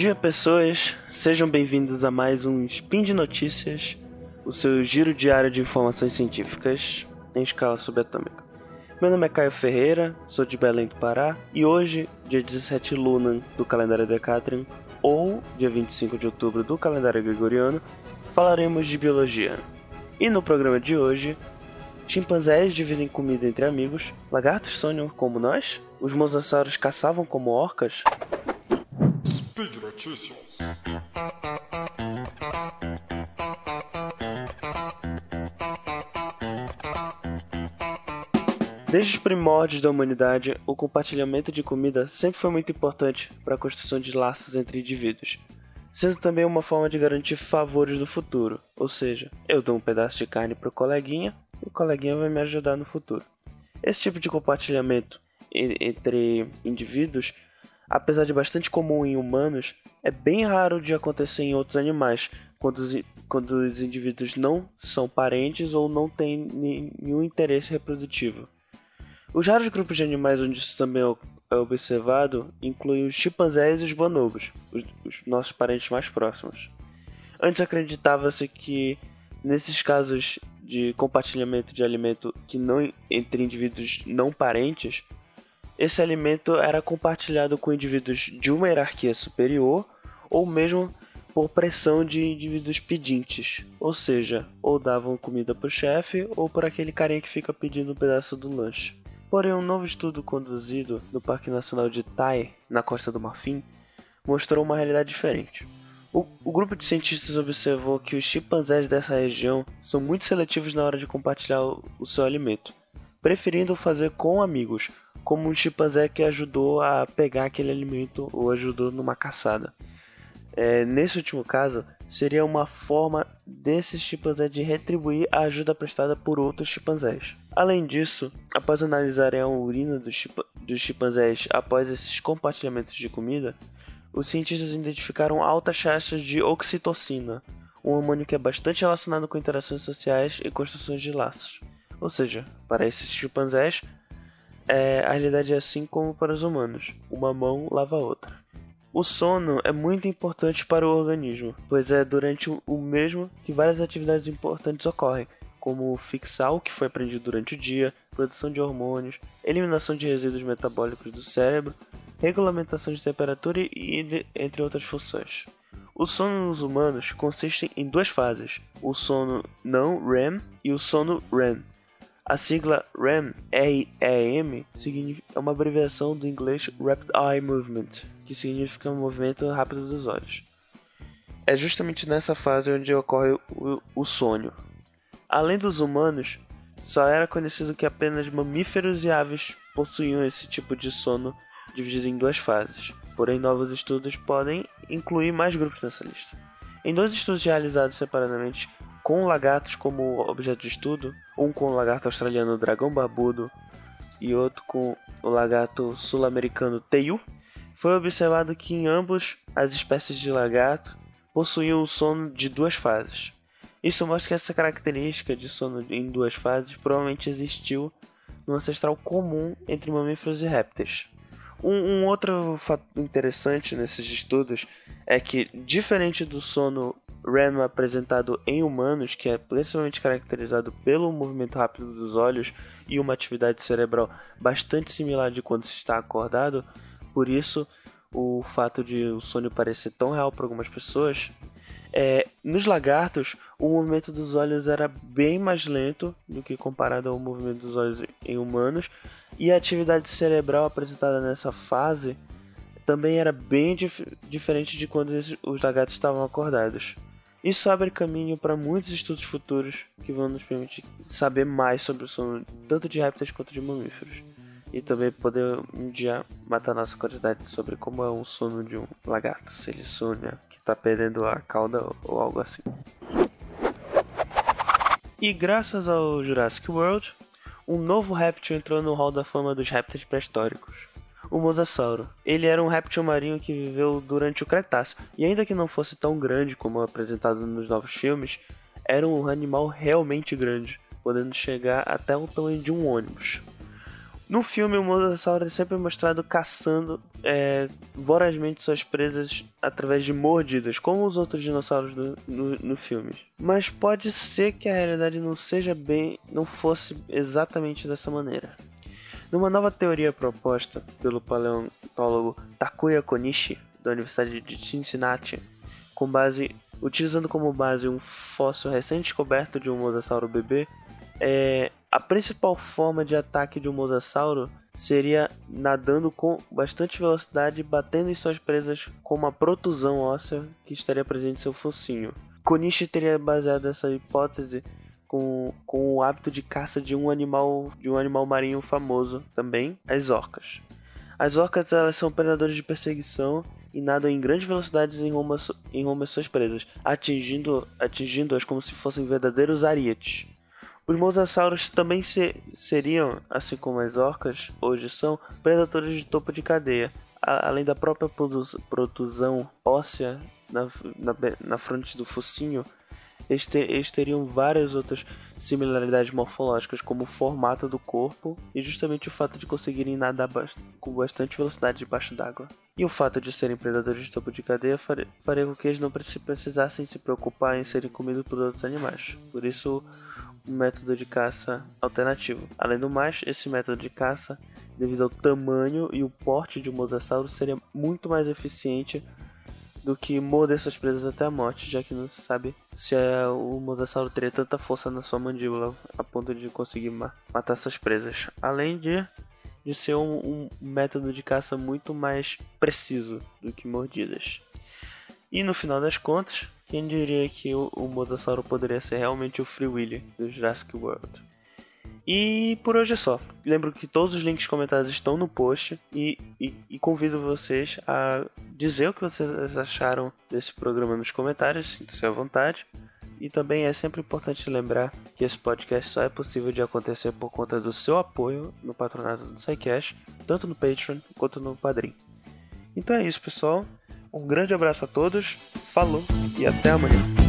dia, pessoas. Sejam bem-vindos a mais um Spin de Notícias, o seu giro diário de informações científicas em escala subatômica. Meu nome é Caio Ferreira, sou de Belém do Pará, e hoje, dia 17 Lunan do calendário Decatrian, ou dia 25 de outubro do calendário gregoriano, falaremos de biologia. E no programa de hoje, chimpanzés dividem comida entre amigos, lagartos sonham como nós, os mosassauros caçavam como orcas, Notícias. Desde os primórdios da humanidade, o compartilhamento de comida sempre foi muito importante para a construção de laços entre indivíduos, sendo também uma forma de garantir favores no futuro, ou seja, eu dou um pedaço de carne para o coleguinha e o coleguinha vai me ajudar no futuro. Esse tipo de compartilhamento entre indivíduos, apesar de bastante comum em humanos, é bem raro de acontecer em outros animais, quando os, quando os indivíduos não são parentes ou não têm nenhum interesse reprodutivo. Os raros grupos de animais onde isso também é observado incluem os chimpanzés e os bonobos, os, os nossos parentes mais próximos. Antes acreditava-se que nesses casos de compartilhamento de alimento que não entre indivíduos não parentes, esse alimento era compartilhado com indivíduos de uma hierarquia superior ou mesmo por pressão de indivíduos pedintes, ou seja, ou davam comida para o chefe ou por aquele carinha que fica pedindo um pedaço do lanche. Porém, um novo estudo conduzido no Parque Nacional de Tai, na Costa do Marfim, mostrou uma realidade diferente. O, o, grupo de cientistas observou que os chimpanzés dessa região são muito seletivos na hora de compartilhar o, o seu alimento, preferindo fazer com amigos, como um chimpanzé que ajudou a pegar aquele alimento ou ajudou numa caçada. É, nesse último caso, seria uma forma desses chimpanzés de retribuir a ajuda prestada por outros chimpanzés. Além disso, após analisarem a urina dos, dos chimpanzés após esses compartilhamentos de comida, os cientistas identificaram altas taxas de oxitocina, um hormônio que é bastante relacionado com interações sociais e construções de laços. Ou seja, para esses chimpanzés, é, a realidade é assim como para os humanos: uma mão lava a outra. O sono é muito importante para o organismo, pois é durante o mesmo que várias atividades importantes ocorrem, como fixar o que foi aprendido durante o dia, produção de hormônios, eliminação de resíduos metabólicos do cérebro, regulamentação de temperatura e entre outras funções. O sono nos humanos consiste em duas fases: o sono não REM e o sono REM. A sigla REM, REM, é uma abreviação do inglês Rapid Eye Movement, que significa movimento rápido dos olhos. É justamente nessa fase onde ocorre o, o sonho. Além dos humanos, só era conhecido que apenas mamíferos e aves possuíam esse tipo de sono dividido em duas fases. Porém, novos estudos podem incluir mais grupos nessa lista. Em dois estudos realizados separadamente, com lagartos como objeto de estudo, um com o lagarto australiano dragão barbudo e outro com o lagarto sul-americano teiu, foi observado que em ambos as espécies de lagarto possuíam o sono de duas fases. Isso mostra que essa característica de sono em duas fases provavelmente existiu no ancestral comum entre mamíferos e répteis. Um, um, outro fato interessante nesses estudos é que, diferente do sono REM apresentado em humanos, que é principalmente caracterizado pelo movimento rápido dos olhos e uma atividade cerebral bastante similar de quando se está acordado, por isso o fato de o sonho parecer tão real para algumas pessoas. É, nos lagartos, o movimento dos olhos era bem mais lento do que comparado ao movimento dos olhos em humanos, e a atividade cerebral apresentada nessa fase também era bem dif diferente de quando os lagartos estavam acordados. Isso abre caminho para muitos estudos futuros que vão nos permitir saber mais sobre o sono tanto de répteis quanto de mamíferos. E também poder um dia matar nossa curiosidade sobre como é o sono de um lagarto, se ele sonha que está perdendo a cauda ou algo assim. E graças ao Jurassic World, um novo réptil entrou no hall da fama dos répteis pré-históricos o mosasauro. Ele era um réptil marinho que viveu durante o Cretáceo, e ainda que não fosse tão grande como apresentado nos novos filmes, era um animal realmente grande, podendo chegar até o tamanho de um ônibus. No filme, o Mosasauro é sempre mostrado caçando é, vorazmente suas presas através de mordidas, como os outros dinossauros do, no, no filme. Mas pode ser que a realidade não seja bem, não fosse exatamente dessa maneira. Numa nova teoria proposta pelo paleontólogo Takuya Konishi, da Universidade de Cincinnati, com base, utilizando como base um fóssil recém-descoberto de um mosasauro bebê, é, a principal forma de ataque de um mosasauro seria nadando com bastante velocidade, batendo em suas presas com uma protusão óssea que estaria presente em seu focinho. Konishi teria baseado essa hipótese com, com o hábito de caça de um animal de um animal marinho famoso também, as orcas. As orcas elas são predadores de perseguição e nadam em grandes velocidades em rumo, em rumo às suas presas, atingindo atingindo-as como se fossem verdadeiros arietes. Os mosassauros também se, seriam, assim como as orcas hoje são, predadores de topo de cadeia, a, além da própria protusão óssea na, na, na fronte do focinho. Eles, eles, teriam várias outras similaridades morfológicas, como o formato do corpo e justamente o fato de conseguirem nadar com bastante velocidade debaixo d'água. E o fato de serem predadores de topo de cadeia faria, faria com que eles não precisassem se preocupar em serem comidos por outros animais. Por isso, método de caça alternativo. Além do mais, esse método de caça, devido ao tamanho e o porte de um mosasauro, seria muito mais eficiente do que morder suas presas até a morte, já que não se sabe se é, o mosasauro teria tanta força na sua mandíbula a ponto de conseguir ma matar suas presas. Além de, de ser um, um método de caça muito mais preciso do que mordidas. E no final das contas, quem diria que o, o Mosasauro poderia ser realmente o Free Willy do Jurassic World? E por hoje é só. Lembro que todos os links comentados estão no post e, e, e, convido vocês a dizer o que vocês acharam desse programa nos comentários, sinta-se à vontade. E também é sempre importante lembrar que esse podcast só é possível de acontecer por conta do seu apoio no patronato do SciCash, tanto no Patreon quanto no Padrim. Então é isso, pessoal. Um grande abraço a todos, falou e até amanhã.